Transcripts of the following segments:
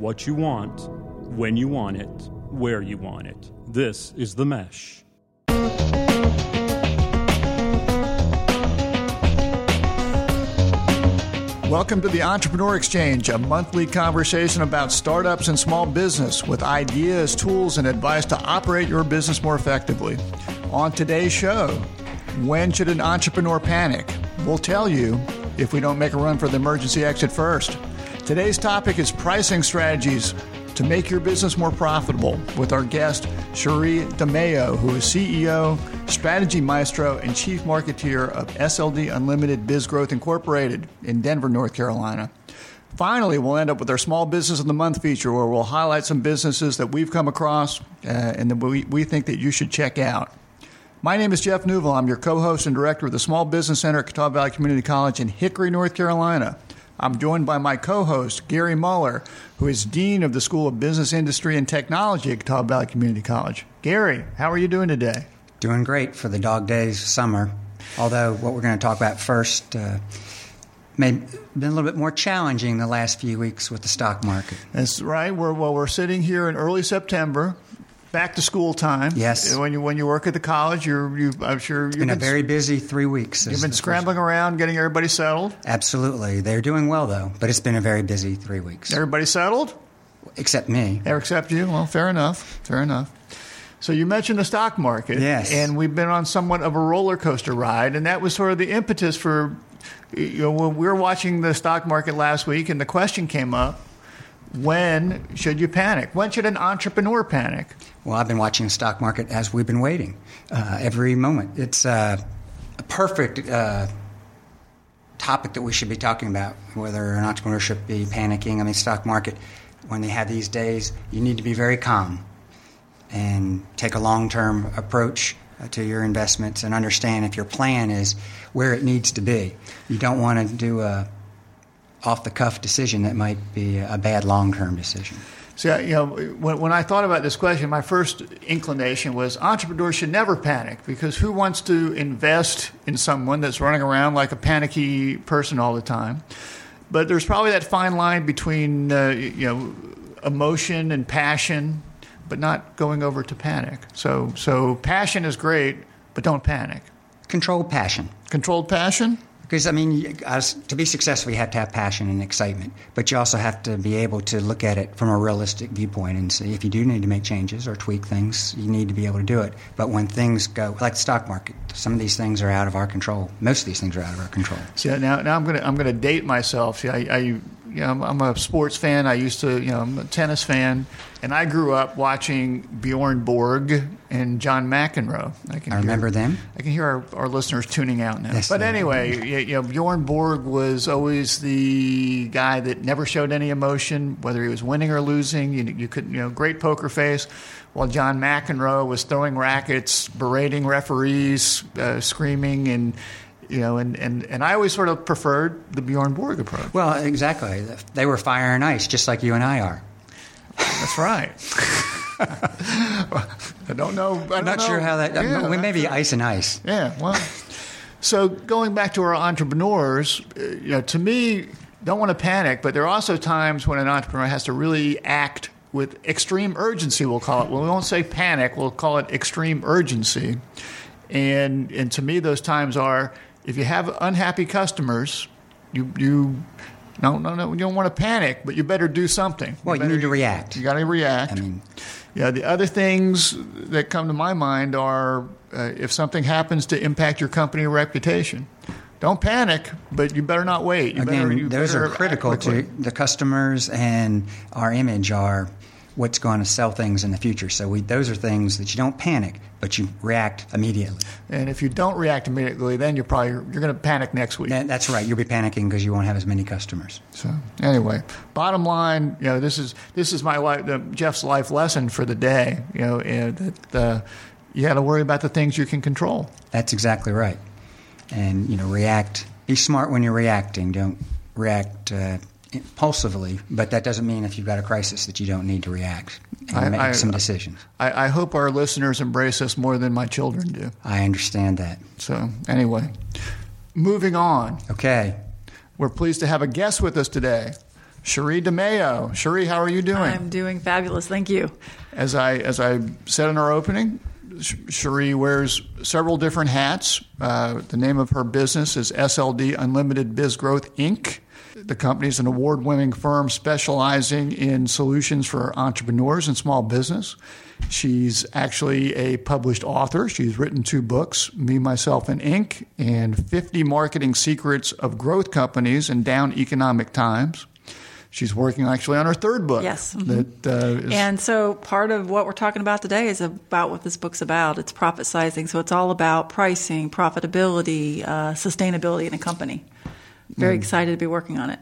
what you want, when you want it, where you want it. This is The Mesh. Welcome to the Entrepreneur Exchange, a monthly conversation about startups and small business with ideas, tools, and advice to operate your business more effectively. On today's show, when should an entrepreneur panic? We'll tell you if we don't make a run for the emergency exit first. Today's topic is pricing strategies to make your business more profitable with our guest, Cherie DeMayo, who is CEO, strategy maestro, and chief marketeer of SLD Unlimited Biz Growth Incorporated in Denver, North Carolina. Finally, we'll end up with our Small Business of the Month feature where we'll highlight some businesses that we've come across uh, and that we, we think that you should check out. My name is Jeff Neuville. I'm your co host and director of the Small Business Center at Catawba Valley Community College in Hickory, North Carolina. I'm joined by my co host, Gary Muller, who is Dean of the School of Business, Industry, and Technology at Catawba Valley Community College. Gary, how are you doing today? Doing great for the dog days summer. Although, what we're going to talk about first uh, may been a little bit more challenging the last few weeks with the stock market. That's right. We're, well, we're sitting here in early September back to school time. Yes. When you when you work at the college, you're you I'm sure you've been, been a very busy three weeks. You've been scrambling first. around getting everybody settled. Absolutely, they're doing well though, but it's been a very busy three weeks. Everybody settled, except me. Except you. Well, fair enough. Fair enough. So you mentioned the stock market, yes, and we've been on somewhat of a roller coaster ride, and that was sort of the impetus for. You know, when we were watching the stock market last week, and the question came up when should you panic? When should an entrepreneur panic? Well, I've been watching the stock market as we've been waiting uh, every moment. It's uh, a perfect uh, topic that we should be talking about, whether an entrepreneur should be panicking. I mean, stock market, when they have these days, you need to be very calm and take a long term approach uh, to your investments and understand if your plan is where it needs to be. You don't want to do a off the cuff decision that might be a bad long term decision. So, you know, when, when I thought about this question, my first inclination was entrepreneurs should never panic because who wants to invest in someone that's running around like a panicky person all the time? But there's probably that fine line between, uh, you know, emotion and passion, but not going over to panic. So, so passion is great, but don't panic. Controlled passion. Controlled passion? Because, I mean, as, to be successful, you have to have passion and excitement, but you also have to be able to look at it from a realistic viewpoint and see if you do need to make changes or tweak things, you need to be able to do it. But when things go, like the stock market, some of these things are out of our control. Most of these things are out of our control. See, now, now I'm going to I'm to date myself. See, I, I you know, I'm a sports fan. I used to, you know, I'm a tennis fan, and I grew up watching Bjorn Borg and John McEnroe. I, can I remember hear, them. I can hear our, our listeners tuning out now. Yes, but anyway, you, you know, Bjorn Borg was always the guy that never showed any emotion, whether he was winning or losing. You, you could, you know, great poker face. While John McEnroe was throwing rackets, berating referees, uh, screaming, and you know, and, and, and I always sort of preferred the Bjorn Borg approach. Well, exactly. They were fire and ice, just like you and I are. That's right. I don't know. I am not know. sure how that. Yeah, we may be ice and ice. Yeah. Well, so going back to our entrepreneurs, uh, you know, to me, don't want to panic, but there are also times when an entrepreneur has to really act with extreme urgency. We'll call it. Well, we won't say panic. We'll call it extreme urgency. And and to me, those times are if you have unhappy customers, you you no no no you don't want to panic, but you better do something. Well, you, better, you need to react. You got to react. I mean, yeah. The other things that come to my mind are uh, if something happens to impact your company reputation. Don't panic, but you better not wait. You Again, better, those better are critical to the customers and our image are what's going to sell things in the future. So we, those are things that you don't panic, but you react immediately. And if you don't react immediately, then you're probably you're going to panic next week. That, that's right. You'll be panicking because you won't have as many customers. So anyway, bottom line, you know, this is this is my life, the, Jeff's life lesson for the day. You know, that uh, you got to worry about the things you can control. That's exactly right. And you know, react. Be smart when you're reacting. Don't react. Uh, impulsively, but that doesn't mean if you've got a crisis that you don't need to react and I, make I, some decisions. I, I, hope our listeners embrace us more than my children do. I understand that. So, anyway, moving on. Okay. We're pleased to have a guest with us today. Cherie DeMayo. Cherie, how are you doing? I'm doing fabulous. Thank you. As I as I said in our opening, Cherie wears several different hats. Uh, the name of her business is SLD Unlimited Biz Growth Inc. The company is an award winning firm specializing in solutions for entrepreneurs and small business. She's actually a published author. She's written two books, Me, Myself, and Inc., and 50 Marketing Secrets of Growth Companies in Down Economic Times. She's working actually on her third book. Yes. That, uh, is, And so part of what we're talking about today is about what this book's about. It's profit sizing. So it's all about pricing, profitability, uh, sustainability in a company. Very mm. excited to be working on it.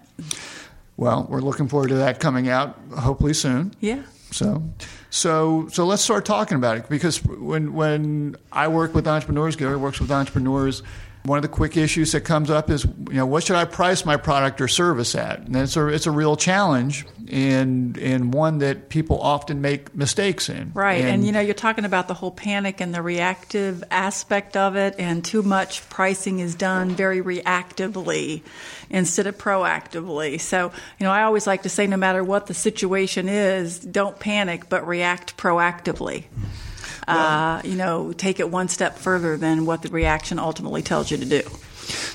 well, we're looking forward to that coming out hopefully soon. Yeah. So, so, so let's start talking about it because when when I work with entrepreneurs, Gary works with entrepreneurs. One of the quick issues that comes up is, you know, what should I price my product or service at? And it's a it's a real challenge and and one that people often make mistakes in. Right. And, you know, you're talking about the whole panic and the reactive aspect of it, and too much pricing is done very reactively instead of proactively. So, you know, I always like to say no matter what the situation is, don't panic, but react proactively. Uh, you know, take it one step further than what the reaction ultimately tells you to do.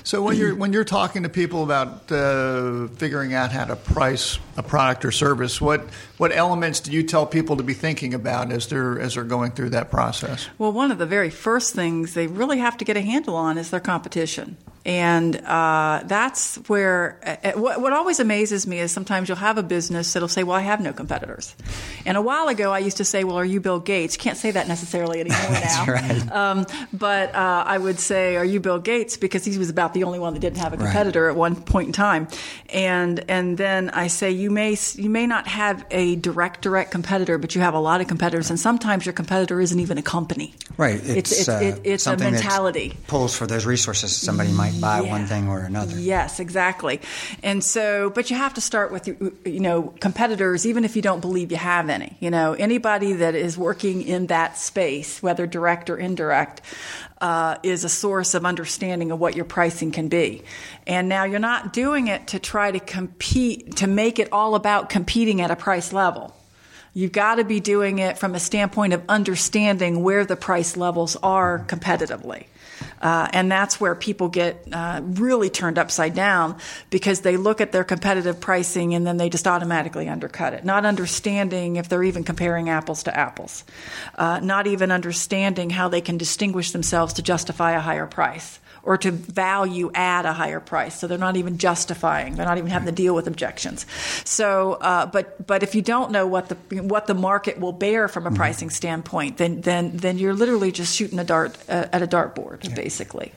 So when you're when you're talking to people about uh, figuring out how to price a product or service, what what elements do you tell people to be thinking about as they're as they're going through that process? Well, one of the very first things they really have to get a handle on is their competition. And uh, that's where uh, what, what always amazes me is sometimes you'll have a business that'll say, "Well, I have no competitors." And a while ago, I used to say, "Well, are you Bill Gates?" Can't say that necessarily anymore now. right. Um, but uh, I would say, "Are you Bill Gates?" Because he was about the only one that didn't have a competitor at one point in time. And and then I say, "You may you may not have a direct direct competitor, but you have a lot of competitors, and sometimes your competitor isn't even a company." Right. It's it's, uh, it, it's a mentality. Pulls for those resources. Somebody might buy one Yeah. thing or another. Yes, exactly. And so, but you have to start with you know competitors, even if you don't believe you have any. You know, anybody that is working in that space, whether direct or indirect, uh, is a source of understanding of what your pricing can be. And now you're not doing it to try to compete, to make it all about competing at a price level. You've got to be doing it from a standpoint of understanding where the price levels are competitively. Uh, and that's where people get uh, really turned upside down because they look at their competitive pricing and then they just automatically undercut it, not understanding if they're even comparing apples to apples, uh, not even understanding how they can distinguish themselves to justify a higher price or to value add a higher price. So they're not even justifying. They're not even having to deal with objections. So, uh, but but if you don't know what the what the market will bear from a pricing standpoint, then then then you're literally just shooting a dart uh, at a dartboard, basically.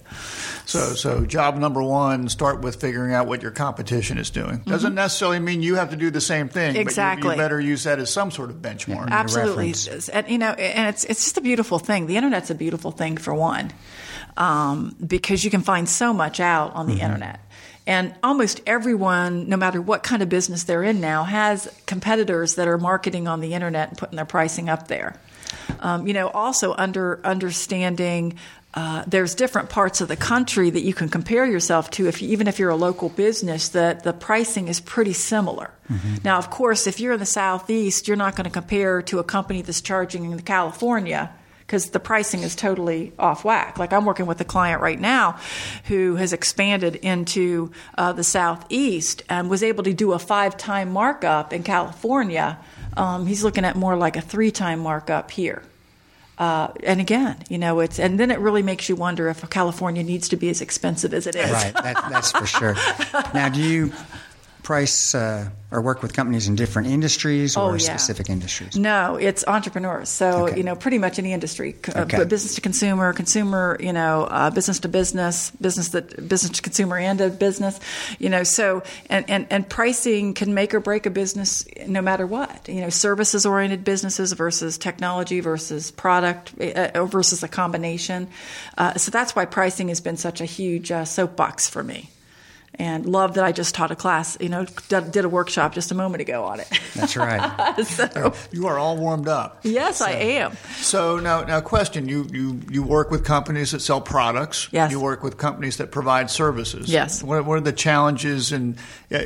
So, so job number one: start with figuring out what your competition is doing. Doesn't necessarily mean you have to do the same thing. But you- you, Exactly. better use that as some sort of benchmark. Absolutely, reference. and you know, and it's it's just a beautiful thing. The internet's a beautiful thing for one, um, because you can find so much out on the internet. And almost everyone, no matter what kind of business they're in now, has competitors that are marketing on the internet and putting their pricing up there. Um, you know, also under understanding uh, there's different parts of the country that you can compare yourself to. If you, even if you're a local business, that the pricing is pretty similar. Now, of course, if you're in the southeast, you're not going to compare to a company that's charging in California because the pricing is totally off whack. Like I'm working with a client right now who has expanded into uh, the southeast and was able to do a five time markup in California. Um, he's looking at more like a three time markup here. Uh, and again, you know, it's and then it really makes you wonder if California needs to be as expensive as it is. Right, that, that's for sure. Now, do you price uh, or work with companies in different industries or Oh, yeah. specific industries? No, it's entrepreneurs. So Okay. you know, pretty much any industry, uh, Okay. business to consumer, consumer, you know, uh, business to business, business that business to consumer and a business, you know. So and, and and pricing can make or break a business no matter what. You know, services oriented businesses versus technology versus product uh, versus a combination. Uh, so that's why pricing has been such a huge uh, soapbox for me. And love that I just taught a class, you know, did a workshop just a moment ago on it. That's right. so, you are all warmed up. Yes, so, I am. So now, now, question: you you you work with companies that sell products. Yes. You work with companies that provide services. Yes. What, what are the challenges? And uh,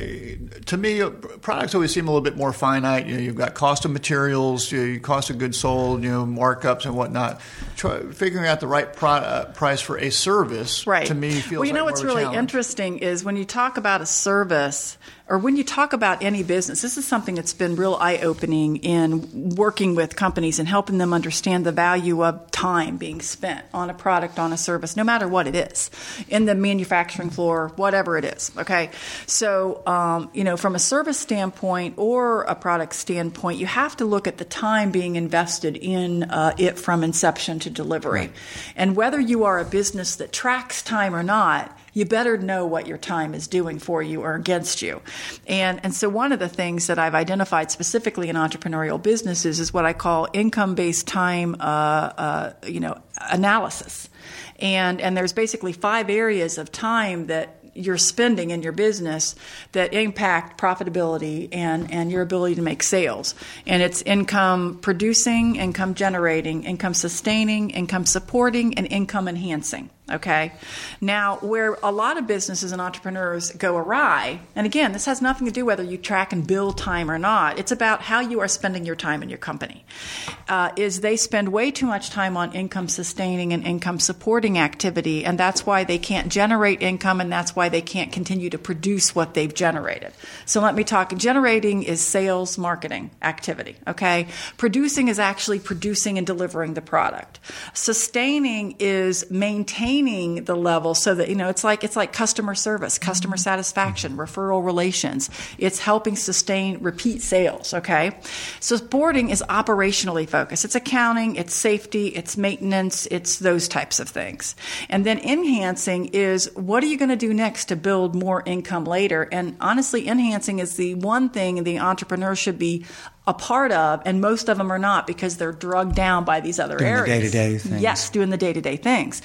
to me, uh, products always seem a little bit more finite. You know, you've got cost of materials, you know, cost of goods sold, you know, markups and whatnot. Try, figuring out the right pro, uh, price for a service, right. to me feels. Well, you like know what's really challenge. interesting is when you talk about a service or when you talk about any business, this is something that's been real eye opening in working with companies and helping them understand the value of time being spent on a product, on a service, no matter what it is, in the manufacturing floor, whatever it is. Okay. So, um, you know, from a service standpoint or a product standpoint, you have to look at the time being invested in uh, it from inception to delivery. Right. And whether you are a business that tracks time or not, you better know what your time is doing for you or against you. And, and so one of the things that I've identified specifically in entrepreneurial businesses is what I call income-based time, uh, uh, you know, analysis. And, and there's basically five areas of time that you're spending in your business that impact profitability and, and your ability to make sales. And it's income producing, income generating, income sustaining, income supporting, and income enhancing. Okay. Now, where a lot of businesses and entrepreneurs go awry, and again, this has nothing to do whether you track and bill time or not. It's about how you are spending your time in your company. Uh, is they spend way too much time on income sustaining and income supporting activity, and that's why they can't generate income, and that's why they can't continue to produce what they've generated. So let me talk. Generating is sales, marketing activity. Okay. Producing is actually producing and delivering the product. Sustaining is maintaining maintaining the level so that you know it's like it's like customer service, customer mm-hmm. satisfaction, referral relations. It's helping sustain repeat sales. Okay, so boarding is operationally focused. It's accounting, it's safety, it's maintenance, it's those types of things. And then enhancing is what are you going to do next to build more income later? And honestly, enhancing is the one thing the entrepreneur should be a part of, and most of them are not because they're drugged down by these other doing areas. The day-to-day things. Yes, doing the day-to-day things.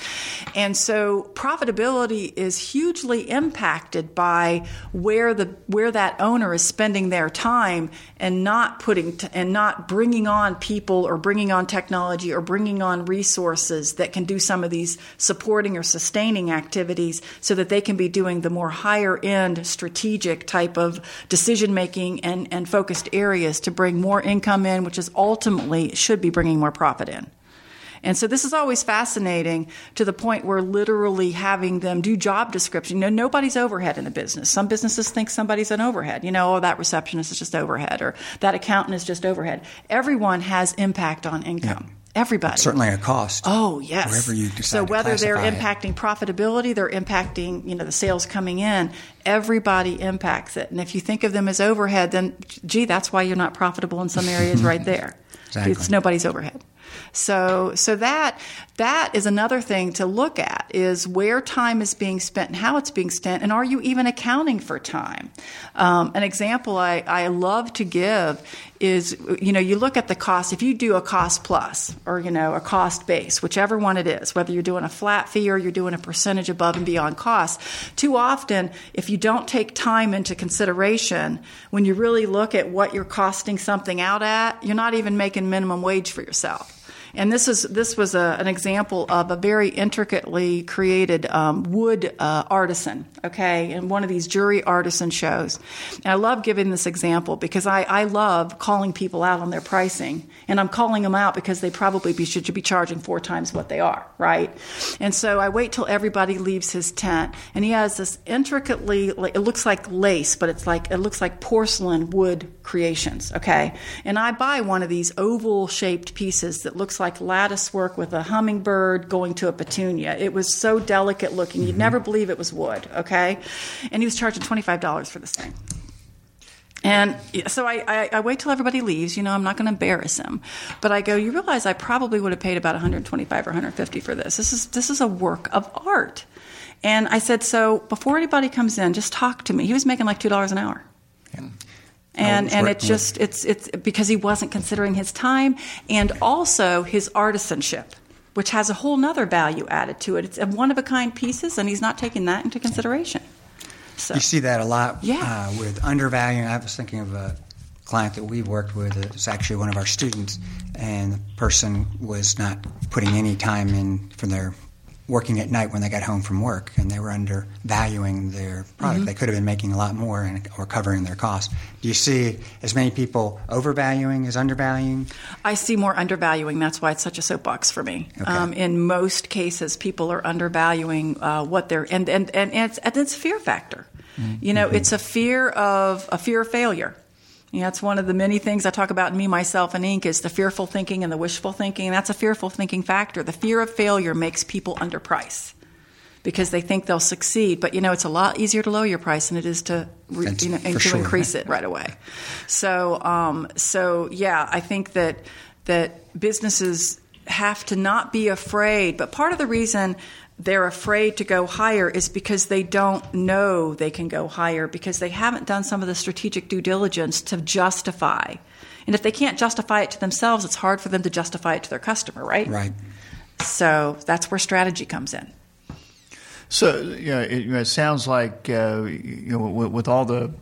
And so profitability is hugely impacted by where the where that owner is spending their time and not putting t- and not bringing on people or bringing on technology or bringing on resources that can do some of these supporting or sustaining activities so that they can be doing the more higher end strategic type of decision making and, and focused areas to bring bring more income in, which is ultimately should be bringing more profit in. And so this is always fascinating to the point where literally having them do job description. You know, nobody's overhead in the business. Some businesses think somebody's an overhead. You know, oh, that receptionist is just overhead or that accountant is just overhead. Everyone has impact on income. Yeah. Everybody. It's certainly a cost. Oh, yes. Wherever you decide So whether they're it. impacting profitability, they're impacting, you know, the sales coming in, everybody impacts it. And if you think of them as overhead, then gee, that's why you're not profitable in some areas right there. Exactly. It's nobody's overhead. So, so that that is another thing to look at is where time is being spent and how it's being spent, and are you even accounting for time? Um, an example I, I love to give is you know you look at the cost if you do a cost plus or you know a cost base whichever one it is whether you're doing a flat fee or you're doing a percentage above and beyond cost too often if you don't take time into consideration when you really look at what you're costing something out at you're not even making minimum wage for yourself and this is this was a, an example of a very intricately created um, wood uh, artisan, okay, in one of these jury artisan shows. And I love giving this example because I, I love calling people out on their pricing, and I'm calling them out because they probably be, should be charging four times what they are, right? And so I wait till everybody leaves his tent, and he has this intricately, it looks like lace, but it's like it looks like porcelain wood creations, okay. And I buy one of these oval shaped pieces that looks like like lattice work with a hummingbird going to a petunia. It was so delicate looking. You'd mm-hmm. never believe it was wood, okay? And he was charging $25 for this thing. And so I, I, I, wait till everybody leaves. You know, I'm not going to embarrass him, but I go. You realize I probably would have paid about 125 or 150 for this. This is this is a work of art. And I said, so before anybody comes in, just talk to me. He was making like two dollars an hour. Yeah and and it just it's it's because he wasn't considering his time and also his artisanship which has a whole nother value added to it it's one of a kind pieces and he's not taking that into consideration So You see that a lot Yeah. uh, with undervaluing. I was thinking of a client that we've worked with. It's actually one of our students, and the person was not putting any time in for their working at night when they got home from work, and they were undervaluing their product. Mm-hmm. They could have been making a lot more and, or covering their costs. Do you see as many people overvaluing as undervaluing? I see more undervaluing. That's why it's such a soapbox for me. Okay. Um, in most cases, people are undervaluing uh, what they're and and and it's, and it's a fear factor. You know, it's a fear of a fear of failure. You know, that's one of the many things I talk about in Me, Myself, and Inc. is the fearful thinking and the wishful thinking. And that's a fearful thinking factor. The fear of failure makes people underprice because they think they'll succeed. But you know, it's a lot easier to lower your price than it is to re, you know, to sure. increase it right away. So, um, so yeah, I think that that businesses have to not be afraid. But part of the reason they're afraid to go higher is because they don't know they can go higher because they haven't done some of the strategic due diligence to justify. And if they can't justify it to themselves, it's hard for them to justify it to their customer, right? Right. So that's where strategy comes in. So you know, it, you know, it sounds like uh, you know, with, with all the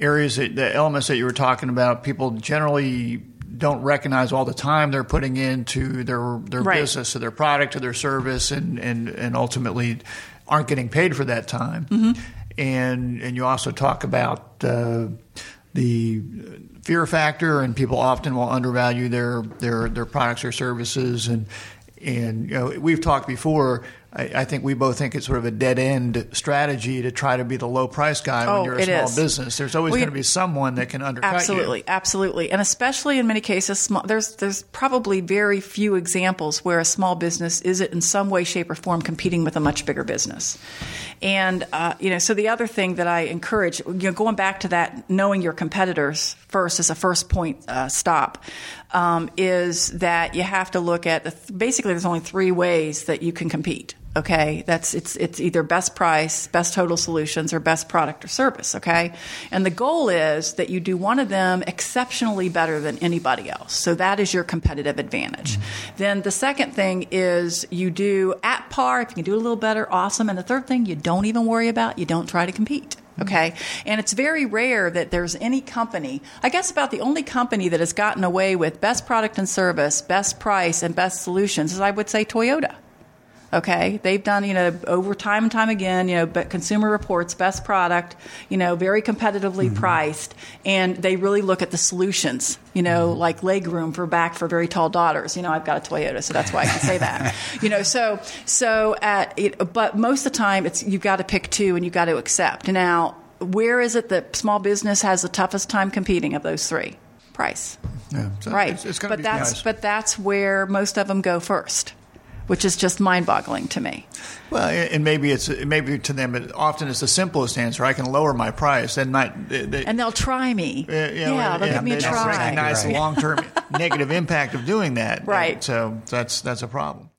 areas, that, the elements that you were talking about, people generally don't recognize all the time they're putting into their their Right. business or their product or their service, and and and ultimately aren't getting paid for that time. Mm-hmm. And and you also talk about. Uh, the fear factor, and people often will undervalue their their their products or services, and and you know we've talked before. I, I think we both think it's sort of a dead end strategy to try to be the low price guy Oh, when you're a small is. business. There's always going to be someone that can undercut Absolutely, you. absolutely, absolutely. and especially in many cases, small, there's there's probably very few examples where a small business is it in some way, shape, or form competing with a much bigger business. And uh, you know, so the other thing that I encourage, you know, going back to that, knowing your competitors first as a first point uh, stop, um, is that you have to look at the, basically. There's only three ways that you can compete. Okay, that's it's it's either best price, best total solutions, or best product or service. Okay, and the goal is that you do one of them exceptionally better than anybody else. So that is your competitive advantage. Mm-hmm. Then the second thing is you do at par. If you can do a little better, awesome. And the third thing you don't even worry about. You don't try to compete. Mm-hmm. Okay. And it's very rare that there's any company, I guess about the only company that has gotten away with best product and service, best price, and best solutions is, I would say, Toyota. Okay, they've done you know over time and time again. You know, but Consumer Reports best product. You know, very competitively mm-hmm. priced, and they really look at the solutions. You know, mm-hmm. like leg room for back for very tall daughters. You know, I've got a Toyota, so that's why I can say that. You know, so so at it, but most of the time it's you've got to pick two and you've got to accept. Now, where is it that small business has the toughest time competing of those three? Price. Yeah, so Right. It's, it's but be that's but that's where most of them go first, which is just mind-boggling to me. Well, and maybe it's maybe to them, it, often it's the simplest answer. I can lower my price, and not they, they, And they'll try me. Uh, you know, yeah, they'll give me a try. recognize Right. the long term negative impact of doing that. Right. And so that's that's a problem.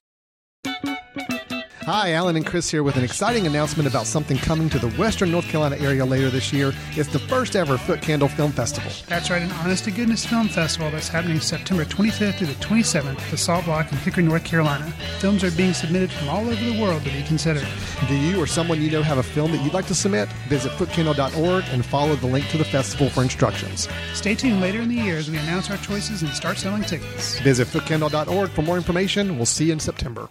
Hi, Alan and Chris here with an exciting announcement about something coming to the Western North Carolina area later this year. It's the first ever Foot Candle Film Festival. That's right, an Honest to Goodness Film Festival that's happening September 25th through the 27th at the Salt Block in Hickory, North Carolina. Films are being submitted from all over the world to be considered. Do you or someone you know have a film that you'd like to submit? Visit footcandle.org and follow the link to the festival for instructions. Stay tuned later in the year as we announce our choices and start selling tickets. Visit footcandle.org for more information. We'll see you in September.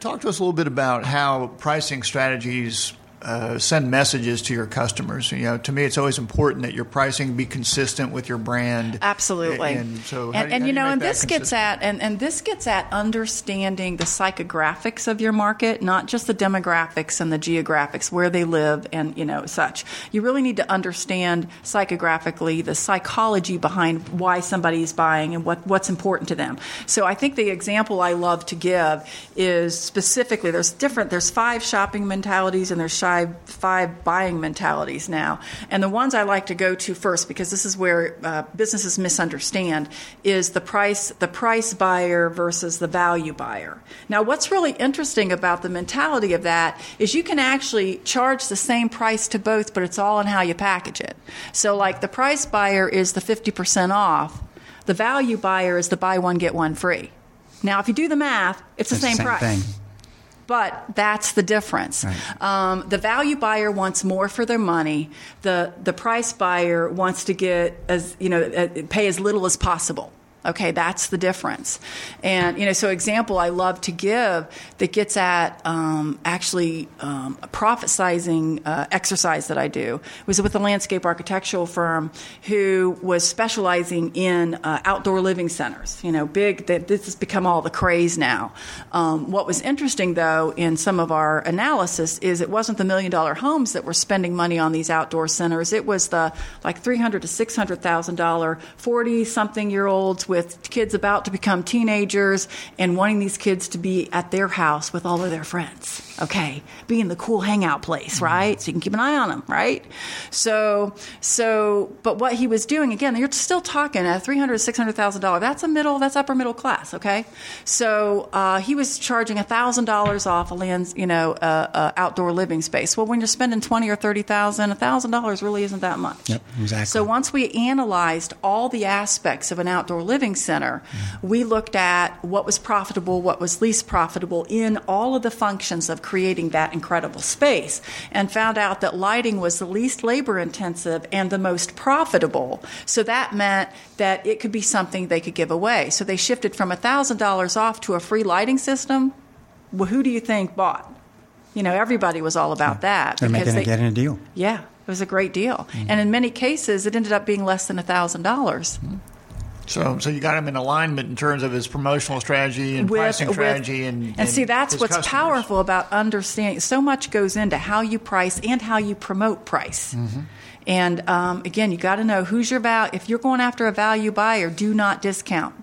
Talk to us a little bit about how pricing strategies uh, send messages to your customers. You know, to me, it's always important that your pricing be consistent with your brand. Absolutely. And so, how and, do and how you know, and this gets at and, and this gets at understanding the psychographics of your market, not just the demographics and the geographics where they live and you know such. You really need to understand psychographically the psychology behind why somebody's buying and what, what's important to them. So I think the example I love to give is specifically there's different there's five shopping mentalities and there's five five buying mentalities now. And the ones I like to go to first because this is where uh, businesses misunderstand is the price the price buyer versus the value buyer. Now what's really interesting about the mentality of that is you can actually charge the same price to both but it's all in how you package it. So like the price buyer is the 50% off, the value buyer is the buy one get one free. Now if you do the math, it's the It's same, same price. thing. But that's the difference. Right. Um, the value buyer wants more for their money. The the price buyer wants to get as you know uh, pay as little as possible. Okay, that's the difference. And, you know, so example I love to give that gets at um, actually um, a profit sizing uh, exercise that I do was with a landscape architectural firm who was specializing in uh, outdoor living centers. You know, big, that this has become all the craze now. Um, what was interesting, though, in some of our analysis is it wasn't the million dollar homes that were spending money on these outdoor centers. It was the like 300 to $600,000, 40 something year olds with kids about to become teenagers and wanting these kids to be at their house with all of their friends. Okay, being the cool hangout place, right? So you can keep an eye on them, right? So, so, but what he was doing again, you're still talking at three hundred, six hundred thousand dollars. That's a middle, that's upper middle class. Okay, so uh, he was charging thousand dollars off a land, you know, uh, uh, outdoor living space. Well, when you're spending twenty or thirty thousand, thousand dollars really isn't that much. Yep, exactly. So once we analyzed all the aspects of an outdoor living center, we looked at what was profitable, what was least profitable in all of the functions of creating that incredible space, and found out that lighting was the least labor intensive and the most profitable. So that meant that it could be something they could give away. So they shifted from $1,000 off to a free lighting system. Well, who do you think bought? You know, everybody was all about that. They're because making they- getting a deal. yeah, it was a great deal. Mm-hmm. And in many cases, it ended up being less than $1,000. So, so you got him in alignment in terms of his promotional strategy and pricing strategy, and and see that's his what's customers. powerful about understanding. So much goes into how you price and how you promote price. Mm-hmm. And um, again, you got to know who's your value. If you're going after a value buyer, do not discount.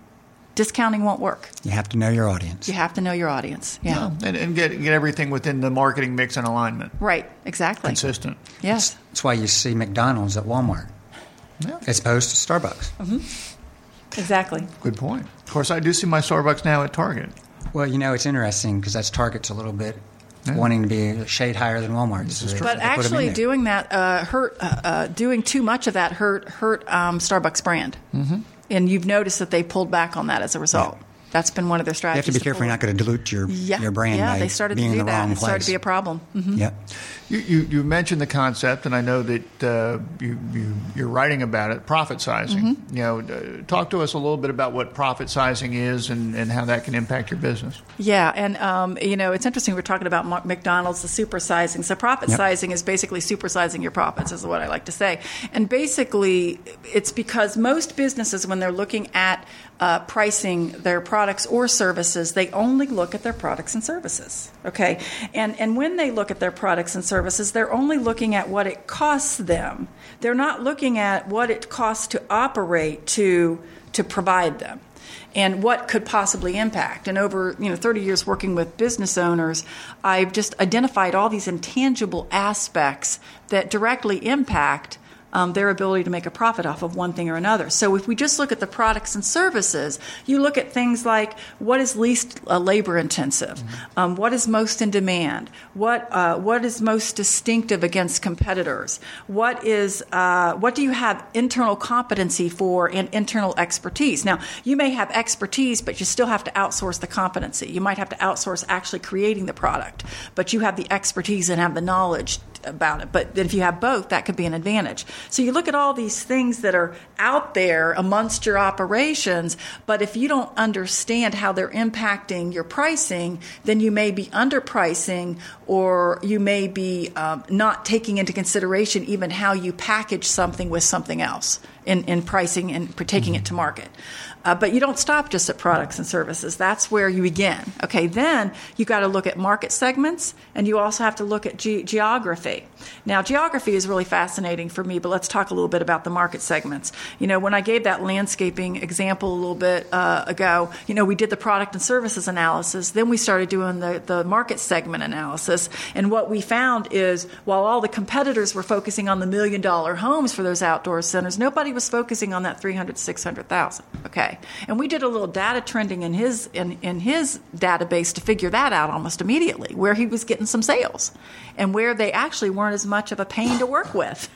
Discounting won't work. You have to know your audience. You have to know your audience. Yeah, and, and get get everything within the marketing mix and alignment, right. Exactly. consistent. Yes. That's why you see McDonald's at Walmart Yeah. as opposed to Starbucks. Exactly. Good point. Of course, I do see my Starbucks now at Target. Well, you know, it's interesting because that's Target's a little bit wanting to be a shade higher than Walmart. So they- But they put 'em in actually, there. doing that uh, hurt. Uh, uh, doing too much of that hurt hurt um, Starbucks brand. Mm-hmm. And you've noticed that they pulled back on that as a result. That's been one of their strategies. you have to be careful you're not going to dilute your Yeah, your brand yeah, by they started being to do in the that. wrong It started to be a problem. Mhm. Yep. You, you, you mentioned the concept, and I know that uh, you, you, you're writing about it, profit sizing. Mm-hmm. You know, uh, talk to us a little bit about what profit sizing is and, and how that can impact your business. Yeah, and um, you know it's interesting. We're talking about McDonald's, the supersizing. So profit Yep. sizing is basically supersizing your profits, is what I like to say. And basically, it's because most businesses, when they're looking at uh, pricing their products or services, they only look at their products and services. Okay, and and when they look at their products and services, they're only looking at what it costs them. They're not looking at what it costs to operate to to provide them and what could possibly impact. And over you know 30 years working with business owners, I've just identified all these intangible aspects that directly impact. Um, their ability to make a profit off of one thing or another. So, if we just look at the products and services, you look at things like what is least uh, labor intensive, um, what is most in demand, what uh, what is most distinctive against competitors, what is uh, what do you have internal competency for and internal expertise. Now, you may have expertise, but you still have to outsource the competency. You might have to outsource actually creating the product, but you have the expertise and have the knowledge about it. But if you have both, that could be an advantage. So you look at all these things that are out there amongst your operations, but if you don't understand how they're impacting your pricing, then you may be underpricing or you may be um, not taking into consideration even how you package something with something else in, in pricing and taking it to market. Uh, but you don't stop just at products and services. That's where you begin. Okay, then you got to look at market segments, and you also have to look at ge- geography. Now, geography is really fascinating for me, but let's talk a little bit about the market segments. You know, when I gave that landscaping example a little bit uh, ago, you know, we did the product and services analysis, then we started doing the, the market segment analysis, and what we found is while all the competitors were focusing on the million dollar homes for those outdoor centers, nobody was focusing on that 300, 600,000. Okay. And we did a little data trending in his in, in his database to figure that out almost immediately, where he was getting some sales and where they actually weren't as much of a pain to work with.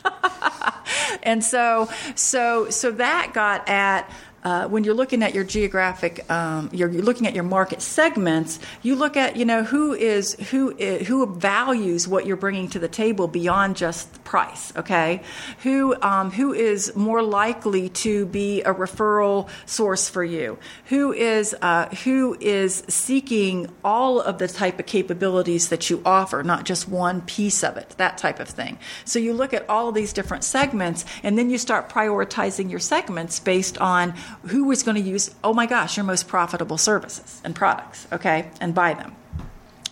and so so so that got at uh, when you're looking at your geographic, um, you're, you're, looking at your market segments. You look at you know who is who is, who values what you're bringing to the table beyond just price. Okay, who um, who is more likely to be a referral source for you? Who is uh, who is seeking all of the type of capabilities that you offer, not just one piece of it, that type of thing. So you look at all of these different segments, and then you start prioritizing your segments based on who is going to use, oh my gosh, your most profitable services and products, okay, and buy them.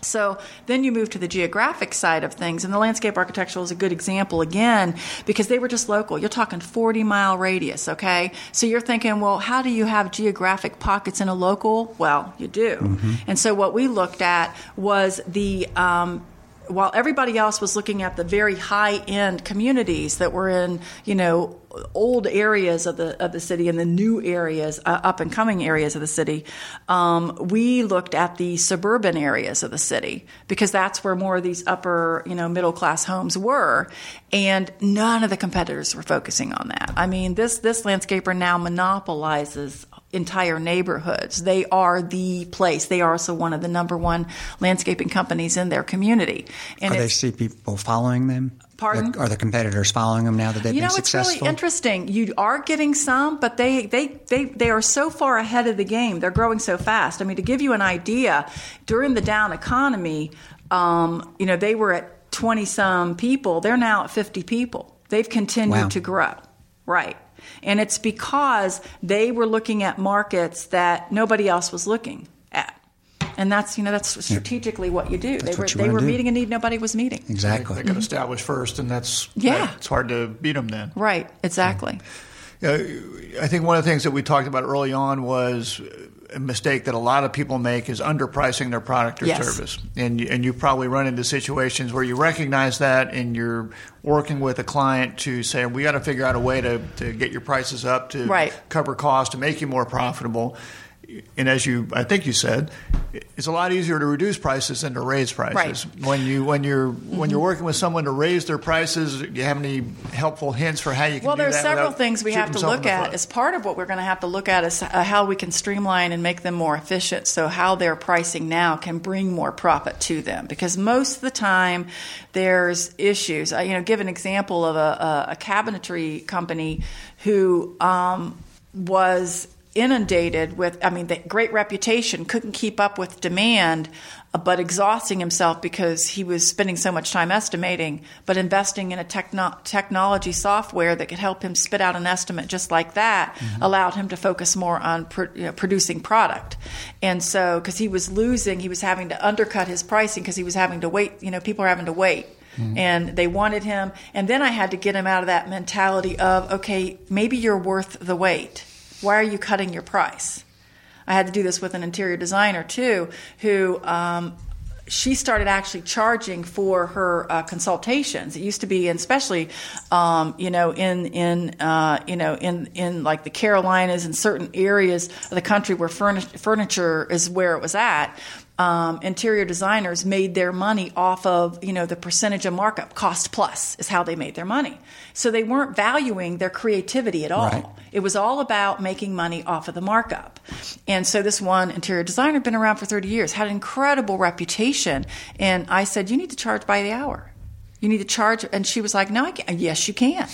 So then you move to the geographic side of things, and the landscape architectural is a good example again because they were just local. You're talking 40 mile radius, okay? So you're thinking, well, how do you have geographic pockets in a local? Well, you do. Mm-hmm. And so what we looked at was the um, while everybody else was looking at the very high end communities that were in, you know, old areas of the of the city and the new areas, uh, up and coming areas of the city, um, we looked at the suburban areas of the city because that's where more of these upper, you know, middle class homes were, and none of the competitors were focusing on that. I mean, this this landscaper now monopolizes entire neighborhoods. They are the place. They are also one of the number one landscaping companies in their community. And are they see people following them? Pardon? Are the competitors following them now that they've you know, been successful? it's really interesting. You are getting some, but they, they, they, they are so far ahead of the game. They're growing so fast. I mean, to give you an idea, during the down economy, um, you know, they were at 20 some people. They're now at 50 people. They've continued wow. to grow. Right. And it's because they were looking at markets that nobody else was looking at. And that's you know that's strategically what you do. That's they were they were do. meeting a need nobody was meeting. Exactly. They, they got established first, and that's yeah. It's hard to beat them then. Right. Exactly. Yeah, I think one of the things that we talked about early on was a mistake that a lot of people make is underpricing their product or yes. service. And and you probably run into situations where you recognize that and you're working with a client to say we got to figure out a way to, to get your prices up to right. cover costs to make you more profitable and as you I think you said, it's a lot easier to reduce prices than to raise prices. Right. When you when you're mm-hmm. when you're working with someone to raise their prices, do you have any helpful hints for how you can well, are several things we have to look at. As part of what we're going to have to look at is uh, how we can streamline and make them more efficient. So how their pricing now can bring more profit to them. Because most of the time, there's issues. I, you know, give an example of a, a, a cabinetry company who um, was inundated with, I mean, the great reputation, couldn't keep up with demand, uh, but exhausting himself because he was spending so much time estimating, but investing in a techno- technology software that could help him spit out an estimate just like that mm-hmm. allowed him to focus more on you know, producing product. And so, because he was losing, he was having to undercut his pricing because he was having to wait, you know, people are having to wait. Mm-hmm. And they wanted him. And then I had to get him out of that mentality of, okay, maybe you're worth the wait why are you cutting your price? I had to do this with an interior designer too, who um, she started actually charging for her uh, consultations. It used to be, and especially, um, you know, in in uh, you know in in like the Carolinas and certain areas of the country where furniture is where it was at um, interior designers made their money off of you know the percentage of markup. Cost plus is how they made their money. So they weren't valuing their creativity at all. Right. it was all about making money off of the markup. And so this one interior designer been around for 30 years had an incredible reputation. And i said you need to charge by the hour. You need to charge. And she was like no i can't. Yes you can.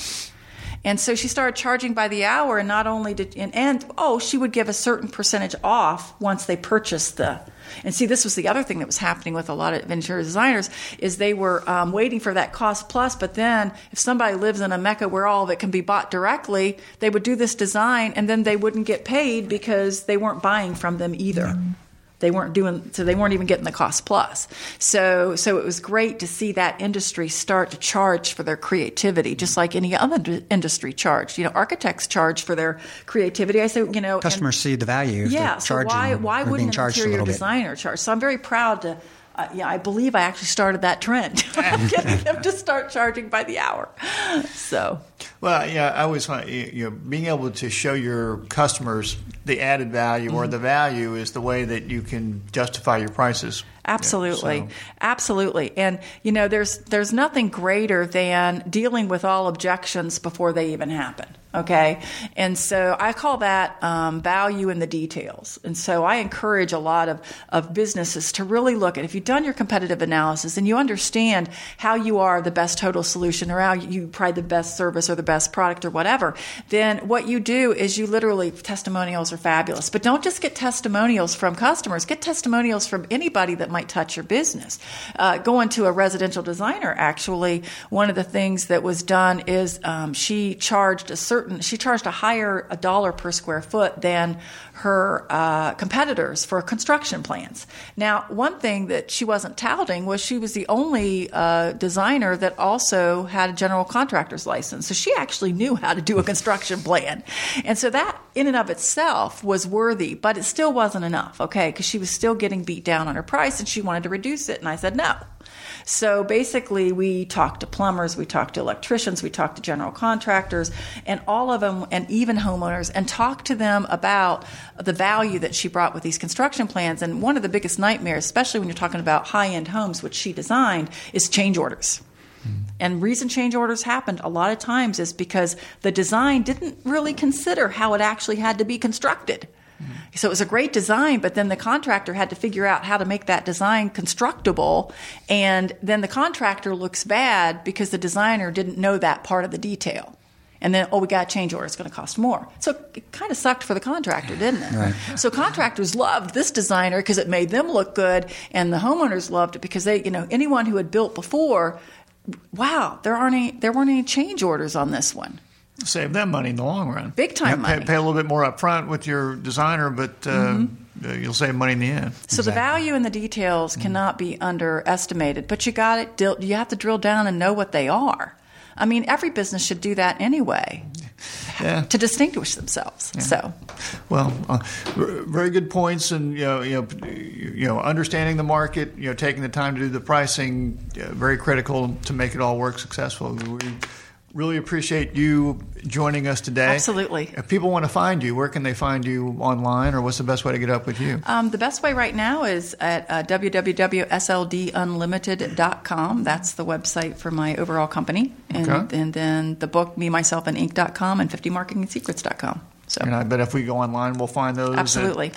And so she started charging by the hour and not only did and, and oh she would give a certain percentage off once they purchased the and see, this was the other thing that was happening with a lot of interior designers is they were um, waiting for that cost plus. But then, if somebody lives in a mecca where all of it can be bought directly, they would do this design, and then they wouldn't get paid because they weren't buying from them either. Mm-hmm they weren't doing so they weren't even getting the cost plus. So so it was great to see that industry start to charge for their creativity just like any other industry charged. You know architects charge for their creativity. I say you know customers and, see the value yeah so why why wouldn't an interior designer charge? So i'm very proud to uh, yeah, I believe I actually started that trend, getting them to start charging by the hour. So, well, yeah, I always want you know being able to show your customers the added value mm-hmm. or the value is the way that you can justify your prices. Absolutely, so- absolutely, and you know, there's there's nothing greater than dealing with all objections before they even happen. Okay, and so I call that um, value in the details. And so I encourage a lot of of businesses to really look at if you've done your competitive analysis and you understand how you are the best total solution or how you provide the best service or the best product or whatever. Then what you do is you literally testimonials are fabulous, but don't just get testimonials from customers. Get testimonials from anybody that might touch your business. Uh, going to a residential designer, actually, one of the things that was done is um, she charged a certain, she charged a higher a dollar per square foot than her uh, competitors for construction plans. Now, one thing that she wasn't touting was she was the only uh, designer that also had a general contractor's license. So she actually knew how to do a construction plan. And so that in and of itself was worthy, but it still wasn't enough, okay? Because she was still getting beat down on her price and she wanted to reduce it. And I said, no. So basically, we talked to plumbers, we talked to electricians, we talked to general contractors, and all of them, and even homeowners, and talked to them about the value that she brought with these construction plans. And one of the biggest nightmares, especially when you're talking about high end homes, which she designed, is change orders. Hmm. And reason change orders happened a lot of times is because the design didn't really consider how it actually had to be constructed. Hmm. So it was a great design, but then the contractor had to figure out how to make that design constructible. And then the contractor looks bad because the designer didn't know that part of the detail. And then, oh, we got a change order. It's going to cost more. So it kind of sucked for the contractor, didn't it? Right. So contractors loved this designer because it made them look good, and the homeowners loved it because they, you know, anyone who had built before, wow, there aren't any, there weren't any change orders on this one. Save them money in the long run. Big time Yeah, pay, money. Pay a little bit more up front with your designer, but uh, uh, you'll save money in the end. So the value in the details cannot be underestimated, but you got it. You have to drill down and know what they are. I mean, every business should do that anyway Yeah. to distinguish themselves. So, Well, uh, very good points, and you know, you know, you know, understanding the market, you know, taking the time to do the pricing, uh, very critical to make it all work successfully. We really appreciate you joining us today. Absolutely. If people want to find you, where can they find you online, or what's the best way to get up with you? um, the best way right now is at uh, www.sldunlimited.com. That's the website for my overall company, and, Okay. and then the book me myself and inc.com and 50marketingsecrets.com. So, And I bet if we go online, we'll find those. absolutely,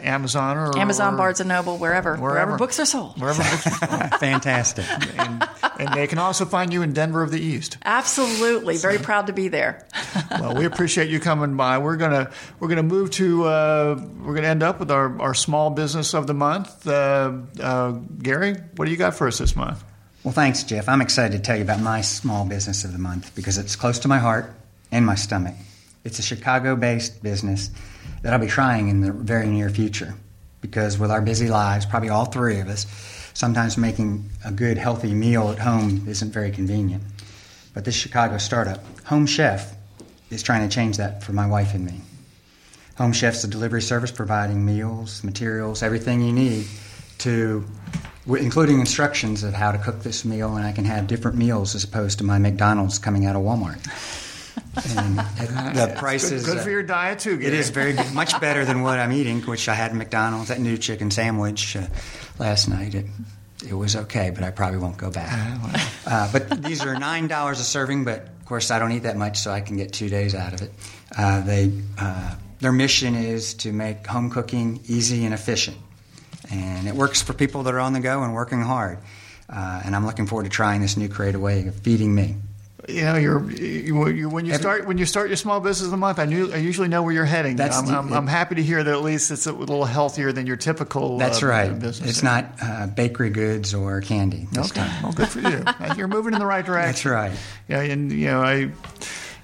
Amazon or Amazon, or Barnes and Noble, wherever, wherever, wherever. books are sold. wherever books. are sold. Fantastic. and, and they can also find you in Denver of the East. Absolutely, very proud to be there. Well, we appreciate you coming by. We're gonna we're gonna move to uh, we're gonna end up with our, our small business of the month. Uh, uh, Gary, what do you got for us this month? Well, thanks, Jeff. I'm excited to tell you about my small business of the month because it's close to my heart and my stomach. It's a Chicago based business that I'll be trying in the very near future because with our busy lives, probably all three of us, sometimes making a good, healthy meal at home isn't very convenient. But this Chicago startup, Home Chef, is trying to change that for my wife and me. Home Chef's a delivery service providing meals, materials, everything you need to, including instructions of how to cook this meal, and I can have different meals as opposed to my McDonald's coming out of Walmart. And the price Good, is good uh, for your diet too. Gary. it is very good, much better than what I'm eating, which I had at McDonald's. That new chicken sandwich uh, last night. It it was okay, but I probably won't go back. Uh, but these are nine dollars a serving. But of course, I don't eat that much, so I can get two days out of it. Uh, they uh, their mission is to make home cooking easy and efficient, and it works for people that are on the go and working hard. Uh, and I'm looking forward to trying this new creative way of feeding me. You know, you're, you, you, when you start when you start your small business of the month. I knew I usually know where you're heading. That's I'm, the- I'm, I'm happy to hear that at least it's a little healthier than your typical. That's uh, right. Business. It's not uh, bakery goods or candy. this Okay, time. well, good for you. You're moving in the right direction. That's right. Yeah, and you know, I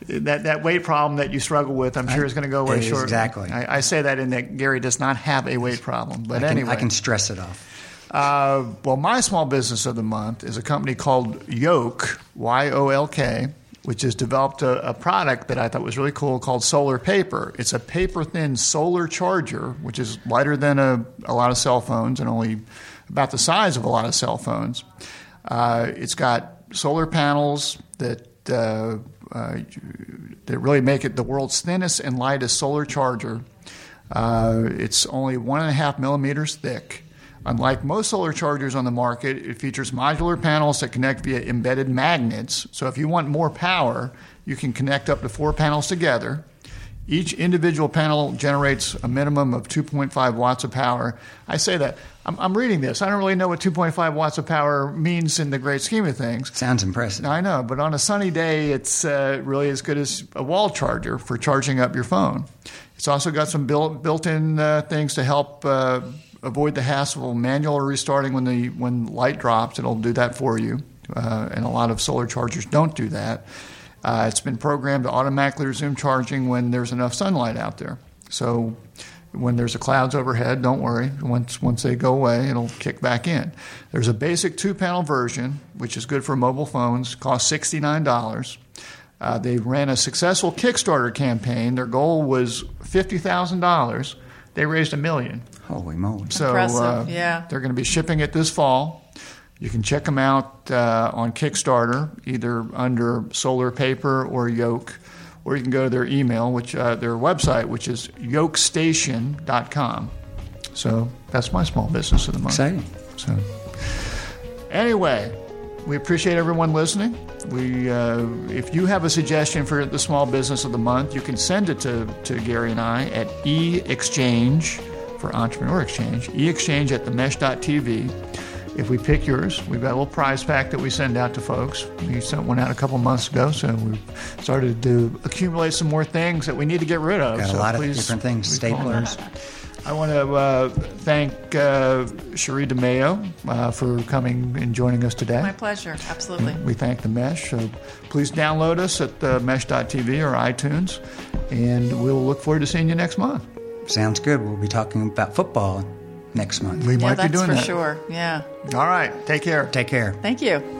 that that weight problem that you struggle with, I'm sure is going to go away shortly. exactly. I, I say that in that Gary does not have a weight problem, but I can, anyway, I can stress it off. Uh, well, my small business of the month is a company called Yolk, Y O L K, which has developed a, a product that I thought was really cool called Solar Paper. It's a paper thin solar charger, which is lighter than a, a lot of cell phones and only about the size of a lot of cell phones. Uh, it's got solar panels that. Uh, uh, that really make it the world's thinnest and lightest solar charger. Uh, it's only one and a half millimeters thick. Unlike most solar chargers on the market, it features modular panels that connect via embedded magnets. So if you want more power, you can connect up to four panels together. Each individual panel generates a minimum of 2.5 watts of power. I say that. I'm, I'm, reading this. I don't really know what 2.5 watts of power means in the great scheme of things. Sounds impressive. I know, but on a sunny day, it's uh, really as good as a wall charger for charging up your phone. It's also got some built, built-in uh, things to help uh, avoid the hassle of manual restarting when the when light drops. It'll do that for you, uh, and a lot of solar chargers don't do that. Uh, it's been programmed to automatically resume charging when there's enough sunlight out there. So when there's a clouds overhead, don't worry. Once once they go away, it'll kick back in. There's a basic two-panel version, which is good for mobile phones. Costs sixty-nine dollars. Uh, they ran a successful Kickstarter campaign. Their goal was fifty thousand dollars. They raised a million. Holy moly! So uh, yeah. they're going to be shipping it this fall. You can check them out uh, on Kickstarter, either under Solar Paper or Yolk, or you can go to their email, which uh, their website, which is yolkstation.com. So that's my small business of the month. Exciting. So anyway, we appreciate everyone listening. We, uh, if you have a suggestion for the small business of the month, you can send it to, to Gary and I at eExchange for Entrepreneur Exchange, eExchange at themesh.tv. If we pick yours, we've got a little prize pack that we send out to folks. We sent one out a couple months ago, so we've started to accumulate some more things that we need to get rid of. Got so a lot of different things, staplers. I want to uh, thank uh, Cherie DeMayo uh, for coming and joining us today. My pleasure. Absolutely. We thank the Mesh. So please download us at uh, mesh.tv or iTunes, and we'll look forward to seeing you next month. Sounds good. We'll be talking about football next month. We yeah, might that's be doing for that. For sure. Yeah. All right. Take care. Take care. Thank you.